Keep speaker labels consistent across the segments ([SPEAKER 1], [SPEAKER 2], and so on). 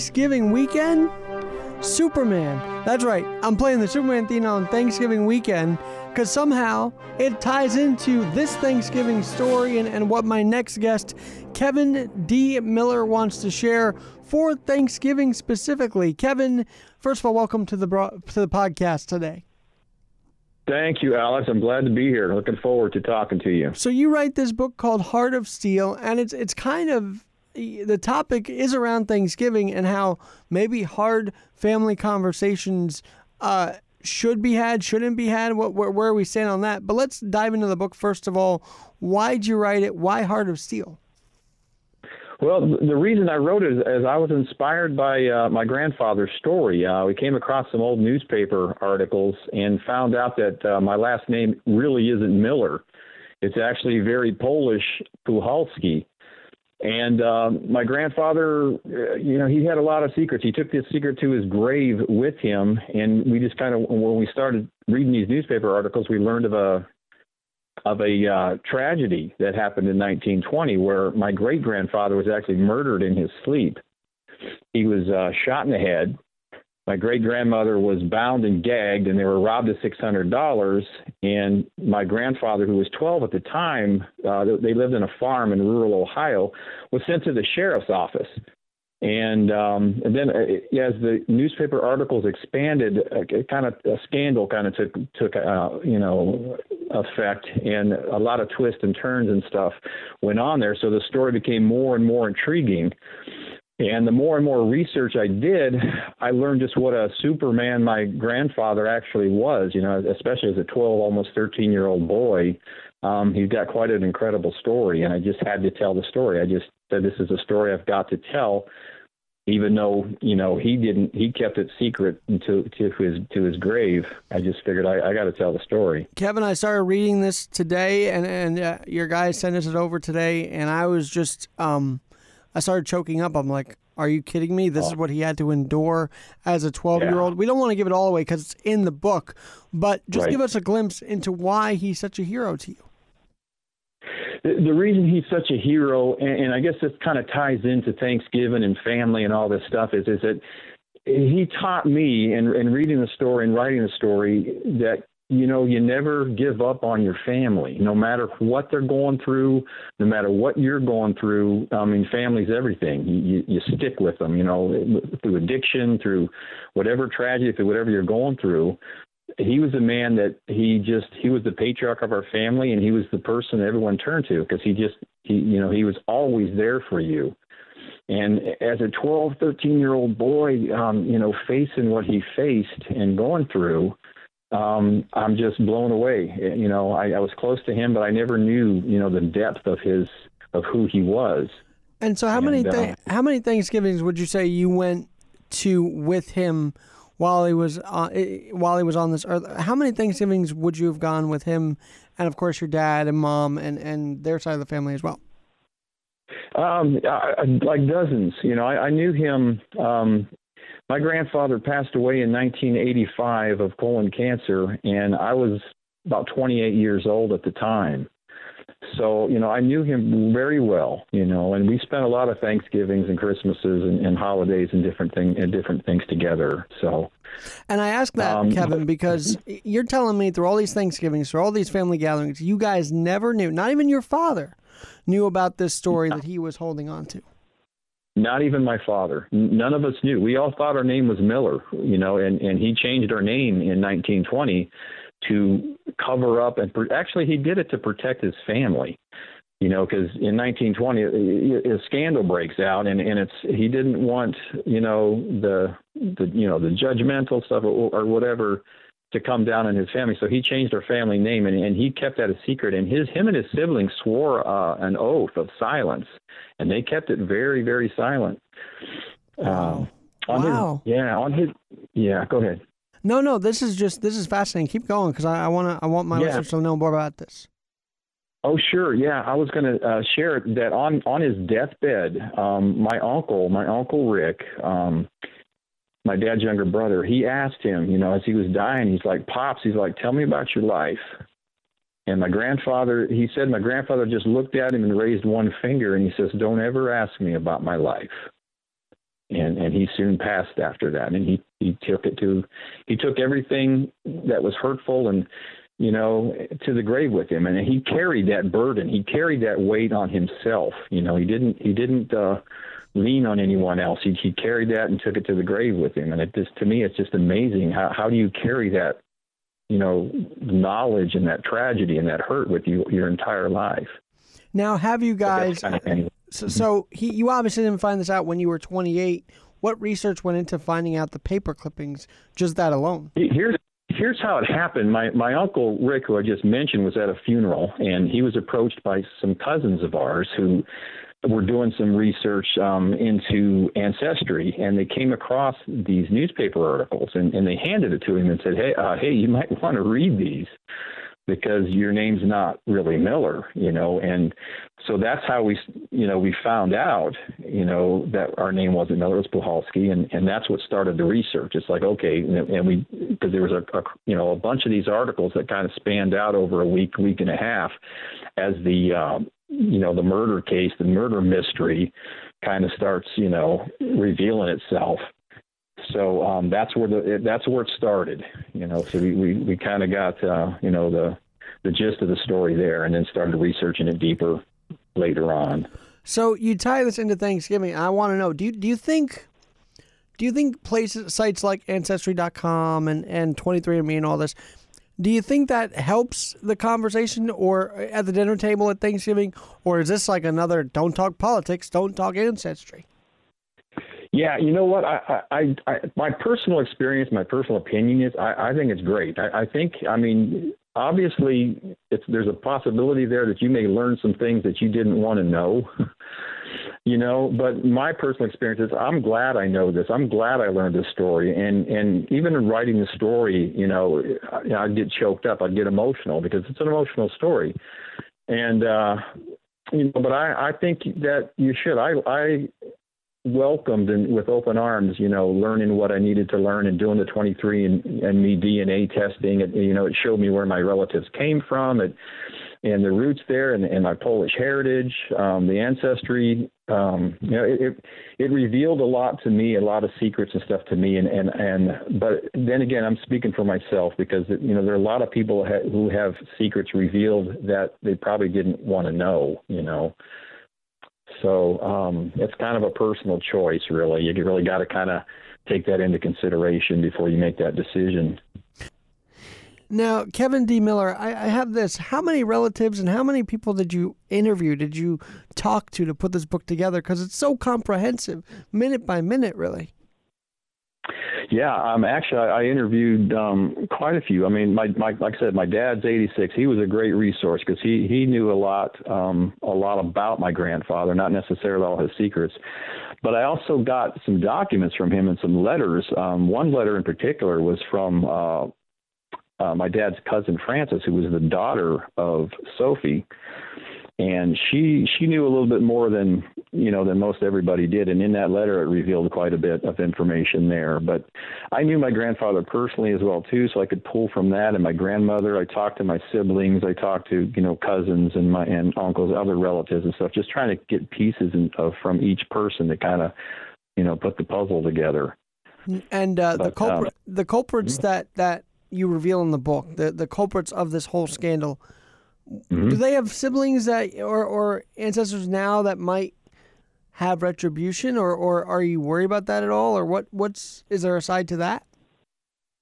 [SPEAKER 1] Thanksgiving weekend? Superman. That's right. I'm playing the Superman theme on Thanksgiving weekend because somehow it ties into this Thanksgiving story and, and what my next guest, Kevin D. Miller, wants to share for Thanksgiving specifically. Kevin, first of all, welcome to the bro- to the podcast today.
[SPEAKER 2] Thank you, Alex. I'm glad to be here. Looking forward to talking to you.
[SPEAKER 1] So you write this book called Heart of Steel, and it's it's kind of the topic is around Thanksgiving and how maybe hard family conversations uh, should be had, shouldn't be had. What where, where are we stand on that? But let's dive into the book first of all. Why'd you write it? Why Heart of Steel?
[SPEAKER 2] Well, the reason I wrote it is, is I was inspired by uh, my grandfather's story. Uh, we came across some old newspaper articles and found out that uh, my last name really isn't Miller. It's actually very Polish, Puhalski. And um, my grandfather, uh, you know, he had a lot of secrets. He took this secret to his grave with him, and we just kind of, when we started reading these newspaper articles, we learned of a of a uh, tragedy that happened in 1920 where my great grandfather was actually murdered in his sleep. He was uh, shot in the head. My great grandmother was bound and gagged, and they were robbed of $600. And my grandfather, who was 12 at the time, uh, they lived in a farm in rural Ohio, was sent to the sheriff's office. And, um, and then, uh, as the newspaper articles expanded, uh, kind of a scandal kind of took took uh, you know effect, and a lot of twists and turns and stuff went on there. So the story became more and more intriguing. And the more and more research I did, I learned just what a Superman my grandfather actually was. You know, especially as a 12, almost 13 year old boy, um, he's got quite an incredible story, and I just had to tell the story. I just said this is a story I've got to tell, even though you know he didn't. He kept it secret to to his to his grave. I just figured I, I got to tell the story.
[SPEAKER 1] Kevin, I started reading this today, and and uh, your guy sent us it over today, and I was just um, I started choking up. I'm like, are you kidding me? This oh. is what he had to endure as a 12 year old. We don't want to give it all away because it's in the book, but just right. give us a glimpse into why he's such a hero to you
[SPEAKER 2] the, reason he's such a hero, and, and I guess this kind of ties into Thanksgiving and family and all this stuff, is is that he taught me in, in reading the story and writing the story that you know you never give up on your family no matter what they're going through no matter what you're going through. I mean family's everything. You, you stick with them you know through addiction through whatever tragedy through whatever you're going through. He was a man that he just he was the patriarch of our family and he was the person everyone turned to because he just he you know he was always there for you. And as a 12 13 year old boy um you know facing what he faced and going through um i'm just blown away you know i, I was close to him but i never knew you know the depth of his of who he was
[SPEAKER 1] and so how and, many th- uh, how many thanksgivings would you say you went to with him while he was uh, while he was on this earth. How many Thanksgivings would you have gone with him, and of course your dad and mom and and their side of the family as well?
[SPEAKER 2] Um, I, like dozens. You know, I, I knew him. Um, my grandfather passed away in 1985 of colon cancer, and I was about 28 years old at the time. So, you know, I knew him very well, you know, and we spent a lot of Thanksgivings and Christmases and, and holidays and different thing and different things together. So
[SPEAKER 1] And I ask that, um, Kevin, because you're telling me through all these Thanksgivings, through all these family gatherings, you guys never knew, not even your father knew about this story that he was holding on to.
[SPEAKER 2] Not even my father. None of us knew. We all thought our name was Miller, you know, and, and he changed our name in 1920 to cover up and actually he did it to protect his family you know because in 1920 uh, a scandal breaks out and and it's he didn't want you know the the you know the judgmental stuff or, or whatever to come down on his family so he changed our family name and, and he kept that a secret and his him and his siblings swore uh, an oath of silence and they kept it very very silent
[SPEAKER 1] wow. Uh, wow.
[SPEAKER 2] His, yeah on his yeah go ahead
[SPEAKER 1] no, no, this is just this is fascinating. Keep going because I, I want to I want my yeah. listeners to know more about this.
[SPEAKER 2] Oh, sure. Yeah, I was going to uh, share that on on his deathbed, um, my uncle, my uncle Rick, um, my dad's younger brother, he asked him, you know, as he was dying, he's like, "Pops," he's like, "Tell me about your life." And my grandfather, he said, my grandfather just looked at him and raised one finger, and he says, "Don't ever ask me about my life." and and he soon passed after that. And he he took it to he took everything that was hurtful and you know to the grave with him, and he carried that burden. He carried that weight on himself. You know, he didn't he didn't. uh lean on anyone else. He, he carried that and took it to the grave with him. And it just, to me, it's just amazing. How, how do you carry that you know, knowledge and that tragedy and that hurt with you your entire life.
[SPEAKER 1] Now, have you guys? Kind of so, mm-hmm. so he, you obviously didn't find this out when you were 28. What research went into finding out the paper clippings? Just that alone.
[SPEAKER 2] Here's here's how it happened. My my uncle Rick, who I just mentioned, was at a funeral, and he was approached by some cousins of ours who were doing some research um, into ancestry, and they came across these newspaper articles, and, and they handed it to him and said, "Hey, uh, hey, you might want to read these." because your name's not really Miller, you know, and so that's how we, you know, we found out, you know, that our name wasn't Miller, it was Puhalski, and and that's what started the research. It's like okay, and we because there was a, a, you know a bunch of these articles that kind of spanned out over a week, week and a half, as the um, you know the murder case, the murder mystery, kind of starts, you know, revealing itself. So um, that's where the that's where it started, you know. So we we, we kind of got uh, you know the the gist of the story there, and then started researching it deeper later on.
[SPEAKER 1] So you tie this into Thanksgiving. I want to know do you do you think do you think places sites like ancestry.com and and 23andme and all this do you think that helps the conversation or uh, at the dinner table at Thanksgiving or is this like another don't talk politics, don't talk ancestry?
[SPEAKER 2] Yeah, you know what? I, I, I, my personal experience, my personal opinion is, I, I think it's great. I, I think, I mean, obviously, it's, there's a possibility there that you may learn some things that you didn't want to know. you know, but my personal experience is, I'm glad I know this. I'm glad I learned this story, and and even in writing the story, you know, I, I'd get choked up. I'd get emotional because it's an emotional story, and uh, you know, but I I think that you should. I I welcomed and with open arms, you know, learning what I needed to learn and doing the 23 and, and me DNA testing. It, you know, it showed me where my relatives came from it, and the roots there and, and my Polish heritage, um, the ancestry. Um, you know, it, it, it revealed a lot to me, a lot of secrets and stuff to me. And, and, and but then again, I'm speaking for myself because, you know, there are a lot of people who have secrets revealed that they probably didn't want to know, you know. So um, it's kind of a personal choice, really. You really got to kind of take that into consideration before you make that decision.
[SPEAKER 1] Now, Kevin D. Miller, I, I, have this. How many relatives and how many people did you interview, did you talk to to put this book together? Because it's so comprehensive, minute by minute, really.
[SPEAKER 2] Yeah, um, actually, I, I interviewed um, quite a few. I mean, my, my like I said, my dad's 86. He was a great resource because he he knew a lot um, a lot about my grandfather, not necessarily all his secrets. But I also got some documents from him and some letters. Um, one letter in particular was from uh, uh, my dad's cousin Frances, who was the daughter of Sophie and she she knew a little bit more than you know than most everybody did. And in that letter it revealed quite a bit of information there. But i knew my grandfather personally as well too so i could pull from that. And my grandmother i talked to my siblings. I talked to you know cousins and my and uncles other relatives and stuff just trying to get pieces in, of from each person to kind of you know put the puzzle together.
[SPEAKER 1] And uh, but, the culprit um, the culprits mm-hmm. that that you reveal in the book the the culprits of this whole scandal Mm-hmm. Do they have siblings that or or ancestors now that might have retribution, or or are you worried about that at all, or what what's is there a side to that?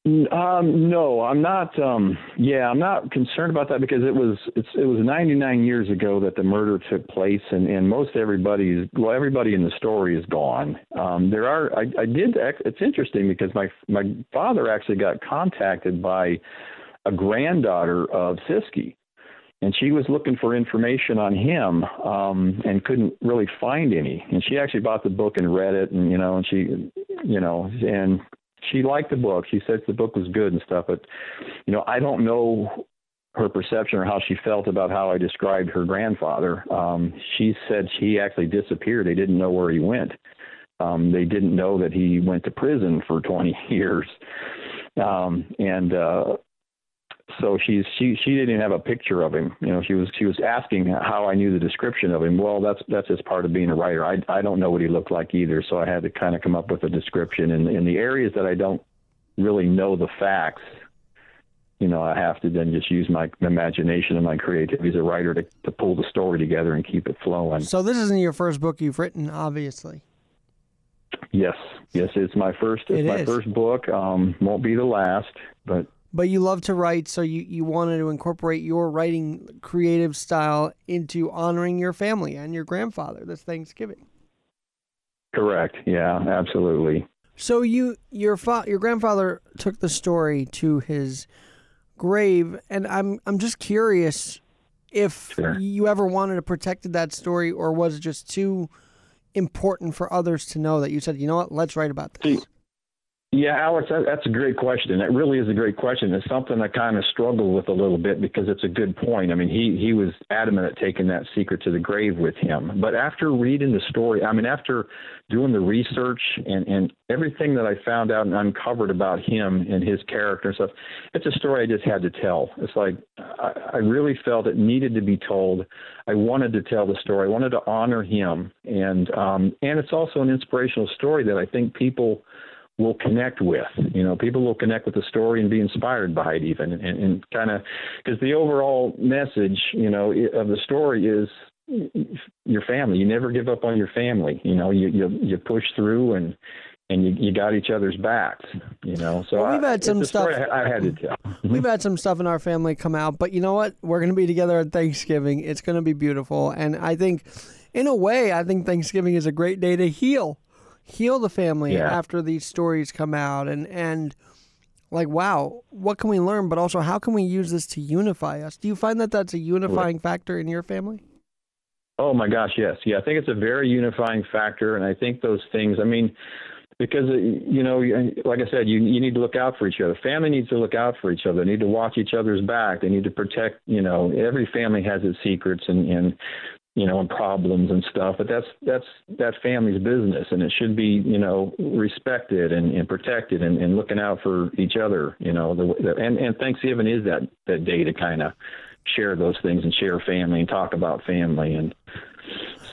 [SPEAKER 2] Um, no, I'm not. Um, yeah, I'm not concerned about that because it was it's it was 99 years ago that the murder took place, and and most everybody's well, everybody in the story is gone. Um, there are I, I did. It's interesting because my my father actually got contacted by a granddaughter of Siskey, and she was looking for information on him um, and couldn't really find any. And she actually bought the book and read it, and you know, and she, you know, and she liked the book. She said the book was good and stuff, but you know, I don't know her perception or how she felt about how I described her grandfather. Um, she said he actually disappeared. They didn't know where he went. Um, they didn't know that he went to prison for 20 years. Um, and uh, so she's she she didn't even have a picture of him. You know, she was she was asking how I knew the description of him. Well, that's that's just part of being a writer. I I don't know what he looked like either, so I had to kind of come up with a description. And in the areas that I don't really know the facts, you know, I have to then just use my imagination and my creativity as a writer to to pull the story together and keep it flowing.
[SPEAKER 1] So this isn't your first book you've written, obviously.
[SPEAKER 2] Yes, yes, it's my first. It's
[SPEAKER 1] It
[SPEAKER 2] my
[SPEAKER 1] is.
[SPEAKER 2] first book. Um, won't be the last, but
[SPEAKER 1] But you love to write, so you, you wanted to incorporate your writing creative style into honoring your family and your grandfather this Thanksgiving.
[SPEAKER 2] correct. Yeah, absolutely.
[SPEAKER 1] So you your fa- your grandfather took the story to his grave, and I'm I'm just curious if
[SPEAKER 2] Sure.
[SPEAKER 1] you ever wanted to protect that story, or was it just too important for others to know that you said, you know what, let's write about this.
[SPEAKER 2] Yeah, Alex, that, that's a great question. That really is a great question. It's something I kind of struggle with a little bit because it's a good point. I mean, he he was adamant at taking that secret to the grave with him. But after reading the story, I mean, after doing the research and and everything that I found out and uncovered about him and his character and stuff, it's a story I just had to tell. It's like I, I really felt it needed to be told. I wanted to tell the story. I wanted to honor him, and um, and it's also an inspirational story that I think people will connect with. You know, people will connect with the story and be inspired by it, even, and, and kind of because the overall message, you know, of the story is your family. You never give up on your family. You know, you you, you push through and. And you, you got each other's backs, you know. So
[SPEAKER 1] Well, we've
[SPEAKER 2] I,
[SPEAKER 1] had some
[SPEAKER 2] it's a story
[SPEAKER 1] stuff-
[SPEAKER 2] I, I had to tell.
[SPEAKER 1] We've had some stuff in our family come out, but you know what? We're going to be together at Thanksgiving. It's going to be beautiful. And I think, in a way, I think Thanksgiving is a great day to heal, heal the family
[SPEAKER 2] Yeah.
[SPEAKER 1] after these stories come out. And, and like, wow, what can we learn? But also, how can we use this to unify us? Do you find that that's a unifying factor in your family?
[SPEAKER 2] Oh my gosh, yes, yeah. I think it's a very unifying factor, and I think those things. I mean, because uh, you know, like I said, you you need to look out for each other. Family needs to look out for each other. They need to watch each other's back. They need to protect. You know, every family has its secrets and and you know and problems and stuff. But that's that's that family's business, and it should be you know respected and, and protected and, and looking out for each other. You know, the, the and and Thanksgiving is that that day to kind of share those things and share family and talk about family and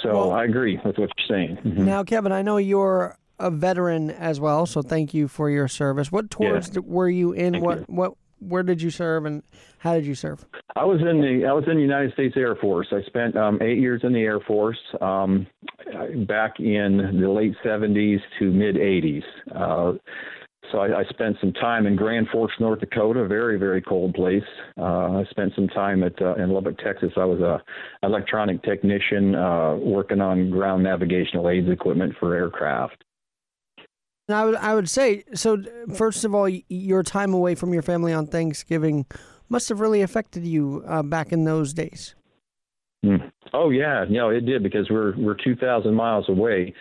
[SPEAKER 2] so
[SPEAKER 1] Well-
[SPEAKER 2] I agree with what you're saying. Mhm.
[SPEAKER 1] Now, Kevin, I know you're a veteran as well, so thank you for your service. What tours d were you in?
[SPEAKER 2] Thank
[SPEAKER 1] what
[SPEAKER 2] you.
[SPEAKER 1] what where did you serve, and how did you serve?
[SPEAKER 2] I was in the I was in the United States Air Force. I spent um, eight years in the Air Force um, back in the late 70s to mid 80s. Uh, so I, I spent some time in Grand Forks, North Dakota, very very cold place. Uh, I spent some time at uh, in Lubbock, Texas. I was a electronic technician uh, working on ground navigational aids equipment for aircraft.
[SPEAKER 1] And I would I would say so. First of all, your time away from your family on Thanksgiving must have really affected you uh, back in those days.
[SPEAKER 2] Mm. Oh yeah, no, it did because we're we're two thousand miles away.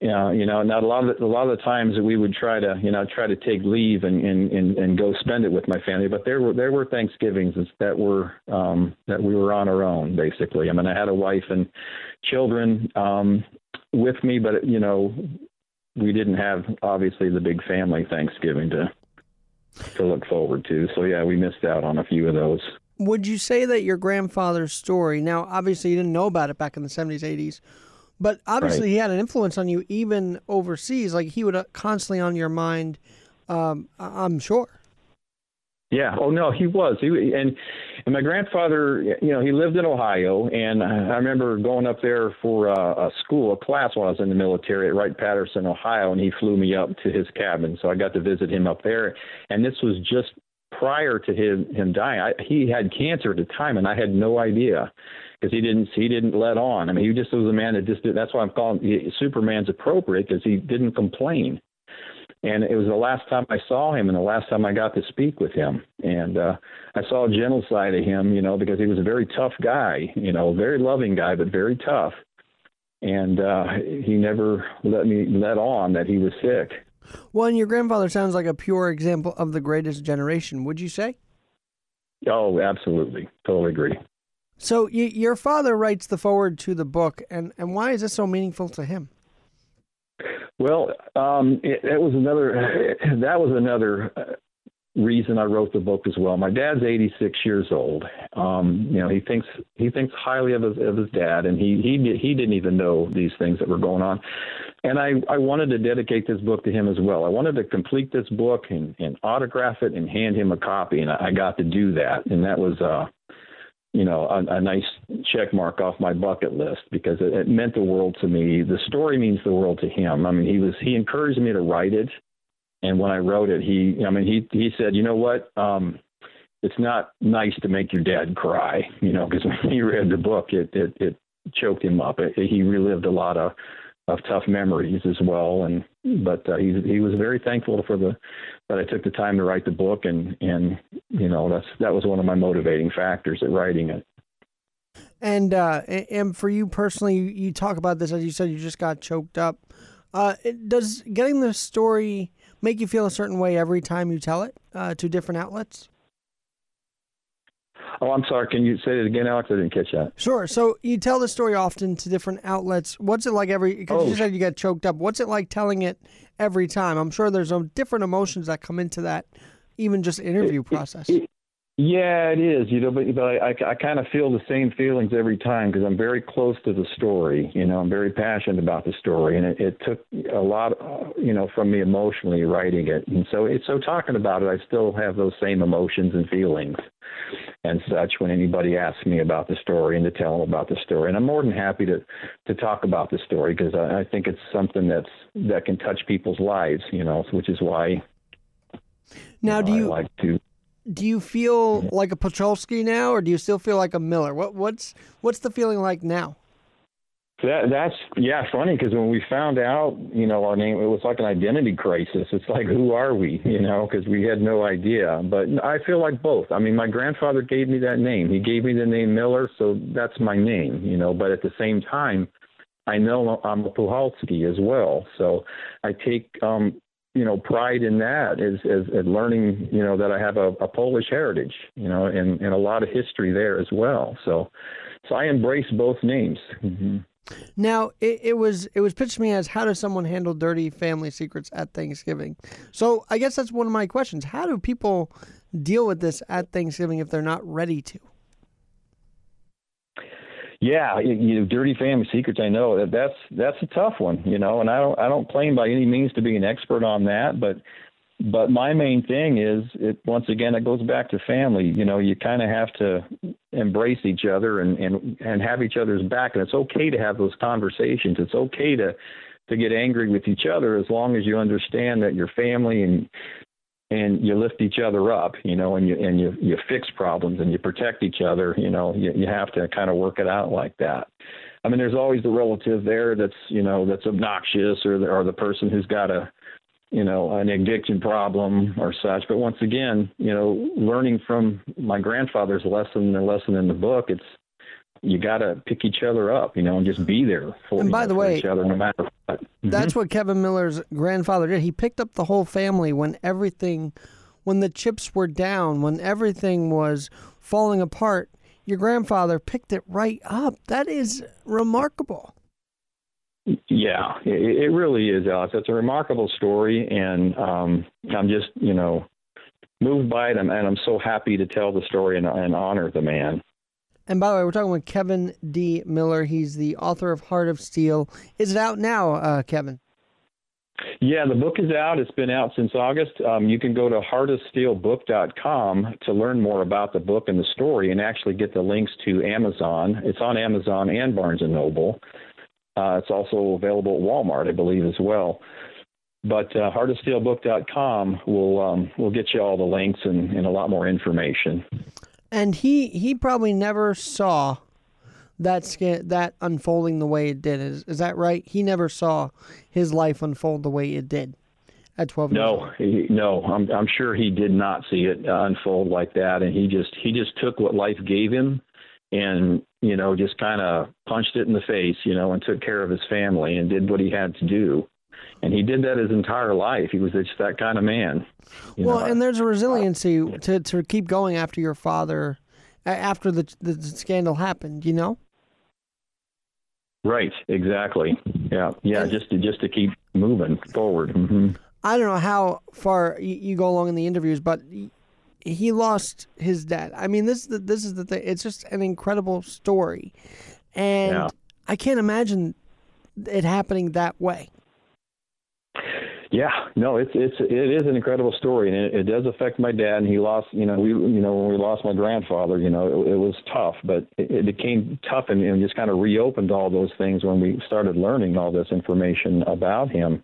[SPEAKER 2] Yeah, you know, not a lot of the, a lot of the times that we would try to, you know, try to take leave and, and, and, and go spend it with my family. But there were there were Thanksgivings that were um, that we were on our own basically. I mean, I had a wife and children um, with me, but you know, we didn't have obviously the big family Thanksgiving to to look forward to. So yeah, we missed out on a few of those.
[SPEAKER 1] Would you say that your grandfather's story? Now, obviously, you didn't know about it back in the seventies, eighties, but obviously,
[SPEAKER 2] Right.
[SPEAKER 1] he had an influence on you even overseas. Like he would uh, constantly on your mind. Um, I'm sure.
[SPEAKER 2] Yeah. Oh no, he was. He and and my grandfather, you know, he lived in Ohio, and I remember going up there for a, a school, a class when I was in the military at Wright Patterson, Ohio, and he flew me up to his cabin, so I got to visit him up there. And this was just prior to him him dying. I, he had cancer at the time, and I had no idea because he didn't he didn't let on. I mean, he just was a man that just did. That's why I'm calling Superman's appropriate because he didn't complain and it was the last time I saw him and the last time I got to speak with him. And uh, I saw a gentle side of him, you know, because he was a very tough guy, you know, very loving guy, but very tough. And uh, he never let me let on that he was sick.
[SPEAKER 1] Well, and your grandfather sounds like a pure example of the greatest generation. Would you say?
[SPEAKER 2] Oh, absolutely, totally agree.
[SPEAKER 1] So y- your father writes the foreword to the book, and, and why is this so meaningful to him?
[SPEAKER 2] Well, um, it, it was another. That was another uh, reason I wrote the book as well. My dad's 86 years old. Um, you know, he thinks he thinks highly of his of his dad, and he he he didn't even know these things that were going on. And I I wanted to dedicate this book to him as well. I wanted to complete this book and, and autograph it and hand him a copy, and I, I got to do that. And that was uh, you know, a, a nice check mark off my bucket list because it, it meant the world to me. The story means the world to him. I mean, he was he encouraged me to write it and when I wrote it, he, I mean, he he said, you know what, um, it's not nice to make your dad cry, you know, because when he read the book, it it, it choked him up. It, he relived a lot of of tough memories as well, and but uh, he he was very thankful for the that I took the time to write the book, and and you know that's that was one of my motivating factors at writing it.
[SPEAKER 1] And uh, and for you personally, you talk about this as you said, you just got choked up. Uh, does getting the story make you feel a certain way every time you tell it uh, to different outlets?
[SPEAKER 2] Oh, I'm sorry. Can you say it again, Alex? I didn't catch that.
[SPEAKER 1] Sure. So you tell the story often to different outlets. What's it like every? Because oh. you said you get choked up. What's it like telling it every time? I'm sure there's different emotions that come into that, even just interview
[SPEAKER 2] it,
[SPEAKER 1] process.
[SPEAKER 2] It, yeah, it is. You know, but, but I, I, I kind of feel the same feelings every time because I'm very close to the story. You know, I'm very passionate about the story, and it, it took a lot, uh, you know, from me emotionally writing it. And so, it's so talking about it, I still have those same emotions and feelings and such when anybody asks me about the story and to tell them about the story. And I'm more than happy to to talk about the story because I, I think it's something that's that can touch people's lives. You know, which is why.
[SPEAKER 1] Now,
[SPEAKER 2] you know,
[SPEAKER 1] do you
[SPEAKER 2] I like to
[SPEAKER 1] do you feel like a Petrosky now, or do you still feel like a Miller? What what's what's the feeling like now?
[SPEAKER 2] That that's yeah, funny because when we found out, you know, our name, it was like an identity crisis. It's like, who are we? You know, because we had no idea. But I feel like both. I mean, my grandfather gave me that name. He gave me the name Miller, so that's my name. You know, but at the same time, I know I'm a Puhalski as well. So I take um, you know pride in that is is, is learning you know that I have a, a Polish heritage you know and, and a lot of history there as well so so I embrace both names. Mm-hmm.
[SPEAKER 1] Now it, it was it was pitched to me as how does someone handle dirty family secrets at Thanksgiving? So I guess that's one of my questions. How do people deal with this at Thanksgiving if they're not ready to?
[SPEAKER 2] Yeah, you know, dirty family secrets. I know that that's that's a tough one, you know, and I don't I don't claim by any means to be an expert on that, but but my main thing is it once again it goes back to family. You know, you kind of have to embrace each other and and and have each other's back, and it's okay to have those conversations. It's okay to to get angry with each other as long as you understand that your family and and you lift each other up, you know, and you and you you fix problems and you protect each other, you know, you you have to kind of work it out like that. I mean, there's always the relative there that's you know that's obnoxious or the, or the person who's got a you know an addiction problem or such. But once again, you know, learning from my grandfather's lesson, the lesson in the book, it's you got to pick each other up, you know, and just be there for,
[SPEAKER 1] and by
[SPEAKER 2] know,
[SPEAKER 1] the way,
[SPEAKER 2] each other no matter what.
[SPEAKER 1] Mm-hmm. That's what Kevin Miller's grandfather did. He picked up the whole family when everything, when the chips were down, when everything was falling apart. Your grandfather picked it right up. That is remarkable.
[SPEAKER 2] Yeah, it, it really is, Alex. It's a remarkable story, and um, I'm just, you know, moved by it, and I'm so happy to tell the story and, and honor the man.
[SPEAKER 1] And by the way, we're talking with Kevin D. Miller. He's the author of Heart of Steel. Is it out now, uh, Kevin?
[SPEAKER 2] Yeah, the book is out. It's been out since August. Um, you can go to heartofsteelbook.com to learn more about the book and the story, and actually get the links to Amazon. It's on Amazon and Barnes and Noble. Uh, it's also available at Walmart, I believe, as well. But uh, heartofsteelbook.com will um, will get you all the links and, and a lot more information
[SPEAKER 1] and he he probably never saw that scan, that unfolding the way it did. Is is that right? He never saw his life unfold the way it did at 12
[SPEAKER 2] no he, no i'm i'm sure he did not see it uh, unfold like that and he just he just took what life gave him and you know just kind of punched it in the face you know and took care of his family and did what he had to do and he did that his entire life he was just that kind of man
[SPEAKER 1] well, know, and there's a resiliency to to keep going after your father, after the the scandal happened. You know.
[SPEAKER 2] Right. Exactly. Yeah. Yeah. And, just to just to keep moving forward. Mm-hmm.
[SPEAKER 1] I don't know how far you, go along in the interviews, but he lost his dad. I mean, this this is the thing. It's just an incredible story, and
[SPEAKER 2] Yeah.
[SPEAKER 1] I can't imagine it happening that way.
[SPEAKER 2] Yeah, no, it's it's it is an incredible story, and it, it does affect my dad. And he lost, you know, we you know when we lost my grandfather, you know, it, it was tough, but it, it became tough and, and just kind of reopened all those things when we started learning all this information about him.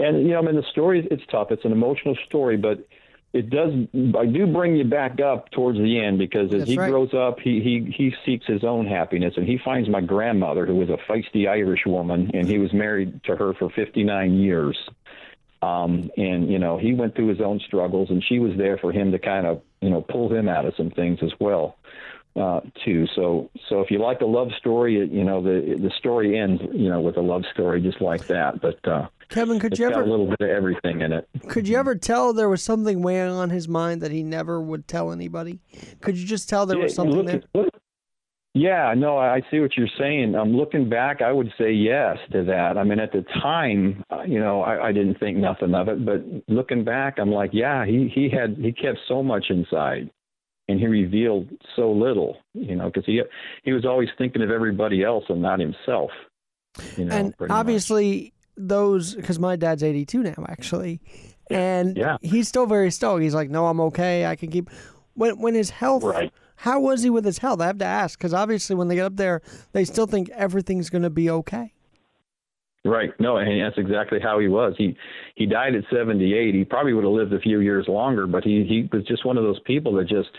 [SPEAKER 2] And you know, I mean, the story it's tough. It's an emotional story, but it does. I do bring you back up towards the end because as
[SPEAKER 1] That's
[SPEAKER 2] he
[SPEAKER 1] right.
[SPEAKER 2] grows up, he he he seeks his own happiness, and he finds my grandmother, who was a feisty Irish woman, and he was married to her for 59 years. Um, and you know, he went through his own struggles, and she was there for him to kind of you know pull him out of some things as well. Uh, too. So, so if you like a love story, you know the the story ends, you know, with a love story just like that. But uh,
[SPEAKER 1] Kevin, could you
[SPEAKER 2] got
[SPEAKER 1] ever
[SPEAKER 2] a little bit of everything in it.
[SPEAKER 1] could you ever tell there was something weighing on his mind that he never would tell anybody? Could you just tell there was something
[SPEAKER 2] look-
[SPEAKER 1] there?
[SPEAKER 2] look- yeah, no, I see what you're saying. I'm looking back, I would say yes to that. I mean, at the time, uh, you know, I, I didn't think nothing of it, but looking back, I'm like, yeah, he he had he kept so much inside, and he revealed so little, you know, because he he was always thinking of everybody else and not himself. You know,
[SPEAKER 1] and
[SPEAKER 2] pretty much.
[SPEAKER 1] obviously those because my dad's 82 now actually and
[SPEAKER 2] Yeah.
[SPEAKER 1] he's still very stoic he's like no i'm okay i can keep when when his health
[SPEAKER 2] Right.
[SPEAKER 1] how was he with his health i have to ask because obviously when they get up there they still think everything's going to be okay
[SPEAKER 2] Right. No, and that's exactly how he was. He he died at 78. He probably would have lived a few years longer, but he he was just one of those people that just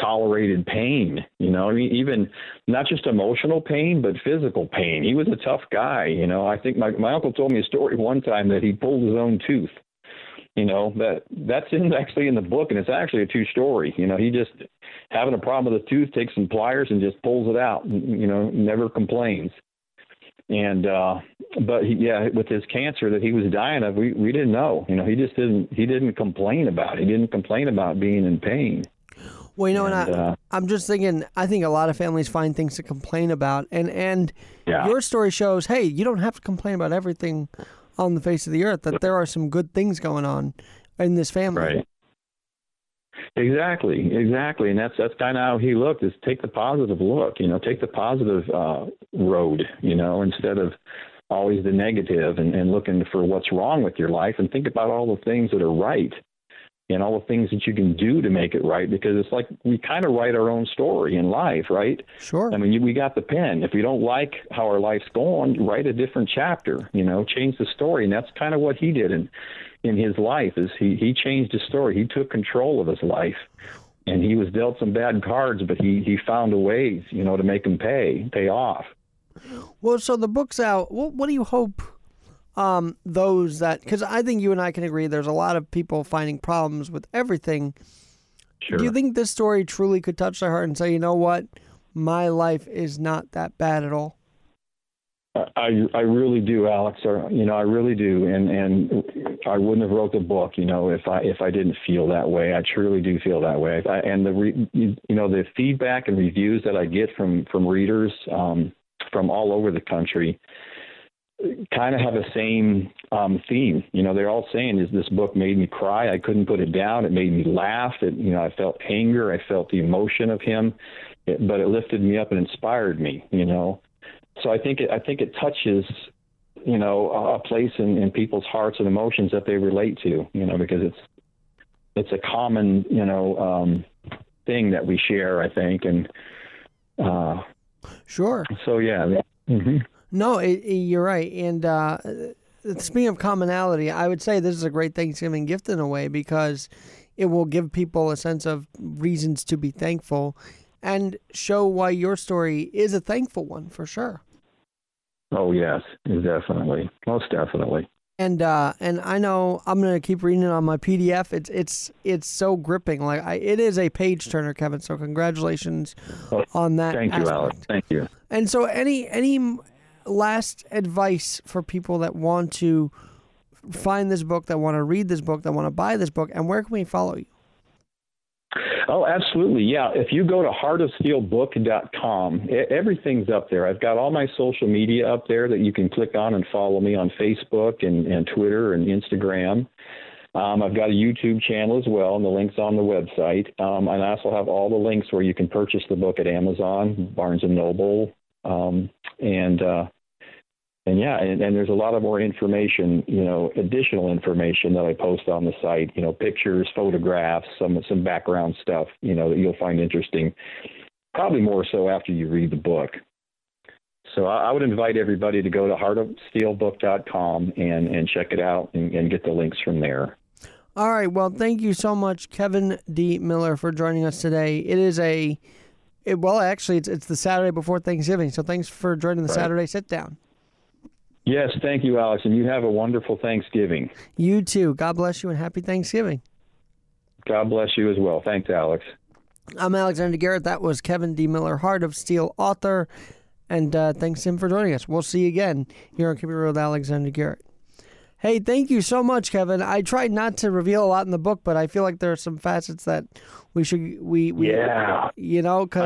[SPEAKER 2] tolerated pain. You know, I mean, even not just emotional pain, but physical pain. He was a tough guy. You know, I think my my uncle told me a story one time that he pulled his own tooth. You know that that's in actually in the book, and it's actually a true story. You know, he just having a problem with a tooth, takes some pliers and just pulls it out. You know, never complains and uh but he, yeah with his cancer that he was dying of we we didn't know you know he just didn't he didn't complain about it he didn't complain about being in pain
[SPEAKER 1] well you know and,
[SPEAKER 2] And,
[SPEAKER 1] I,
[SPEAKER 2] uh,
[SPEAKER 1] i'm just thinking i think a lot of families find things to complain about and and
[SPEAKER 2] Yeah.
[SPEAKER 1] your story shows hey you don't have to complain about everything on the face of the earth that there are some good things going on in this family.
[SPEAKER 2] Right. Exactly exactly and that's that's kind of how he looked is take the positive look you know take the positive uh road you know instead of always the negative and, and looking for what's wrong with your life and think about all the things that are right and all the things that you can do to make it right because it's like we kind of write our own story in life right
[SPEAKER 1] sure
[SPEAKER 2] I mean, you- we got the pen. If we don't like how our life's going, write a different chapter. You know, change the story, and that's kind of what he did in in his life. Is he he changed his story. He took control of his life, and he was dealt some bad cards, but he he found a ways, you know, to make them pay pay off.
[SPEAKER 1] Well, so the book's out. What, what do you hope um, those that, because I think you and I can agree there's a lot of people finding problems with everything.
[SPEAKER 2] Sure.
[SPEAKER 1] Do you think this story truly could touch their heart and say, you know what, my life is not that bad at all?
[SPEAKER 2] I I really do, Alex. Or you know, I really do, and and I wouldn't have wrote the book, you know, if I if I didn't feel that way. I truly do feel that way. I, and the re, you know the feedback and reviews that I get from from readers um, from all over the country kind of have the same um, theme. You know, they're all saying, "Is this book made me cry? I couldn't put it down. It made me laugh. It, you know, I felt anger. I felt the emotion of him, it, but it lifted me up and inspired me. You know." so I think it, I think it touches, you know, a a place in, in people's hearts and emotions that they relate to, you know, because it's it's a common, you know, um, thing that we share. I think, and uh,
[SPEAKER 1] Sure.
[SPEAKER 2] so yeah. hmm
[SPEAKER 1] No, it, it- you're right. And uh, speaking of commonality, I would say this is a great Thanksgiving gift in a way because it will give people a sense of reasons to be thankful and show why your story is a thankful one for sure.
[SPEAKER 2] Oh yes, definitely, most definitely.
[SPEAKER 1] And uh, and I know I'm gonna keep reading it on my PDF. It's it's it's so gripping. Like I, it is a page turner, Kevin. So congratulations
[SPEAKER 2] Oh,
[SPEAKER 1] on that.
[SPEAKER 2] Thank you,
[SPEAKER 1] aspect.
[SPEAKER 2] Alex. Thank you.
[SPEAKER 1] And so, any any last advice for people that want to find this book, that want to read this book, that want to buy this book, and where can we follow you?
[SPEAKER 2] Oh, absolutely. Yeah. If you go to heartofsteelbook.com, everything's up there. I've got all my social media up there that you can click on and follow me on Facebook and, and Twitter and Instagram. Um, I've got a YouTube channel as well, and the link's on the website. Um, and I also have all the links where you can purchase the book at Amazon, Barnes and Noble, um, and uh, and yeah, and, and there's a lot of more information, you know, additional information that I post on the site. You know, pictures, photographs, some some background stuff. You know that you'll find interesting. Probably more so after you read the book. So I, I would invite everybody to go to heartofsteelbook.com and and check it out and, and get the links from there.
[SPEAKER 1] All right. Well, thank you so much, Kevin D. Miller, for joining us today. It is a, it, well, actually, it's, it's the Saturday before Thanksgiving. So thanks for joining the right. Saturday sit down.
[SPEAKER 2] Yes, thank you, Alex. And you have a wonderful Thanksgiving.
[SPEAKER 1] You too. God bless you and happy Thanksgiving.
[SPEAKER 2] God bless you as well. Thanks, Alex.
[SPEAKER 1] I'm Alexander Garrett. That was Kevin D. Miller, Heart of Steel author. And uh, thanks him for joining us. We'll see you again here on Real with Alexander Garrett. Hey, thank you so much, Kevin. I tried not to reveal a lot in the book, but I feel like there are some facets that we should we, we
[SPEAKER 2] yeah
[SPEAKER 1] you know cause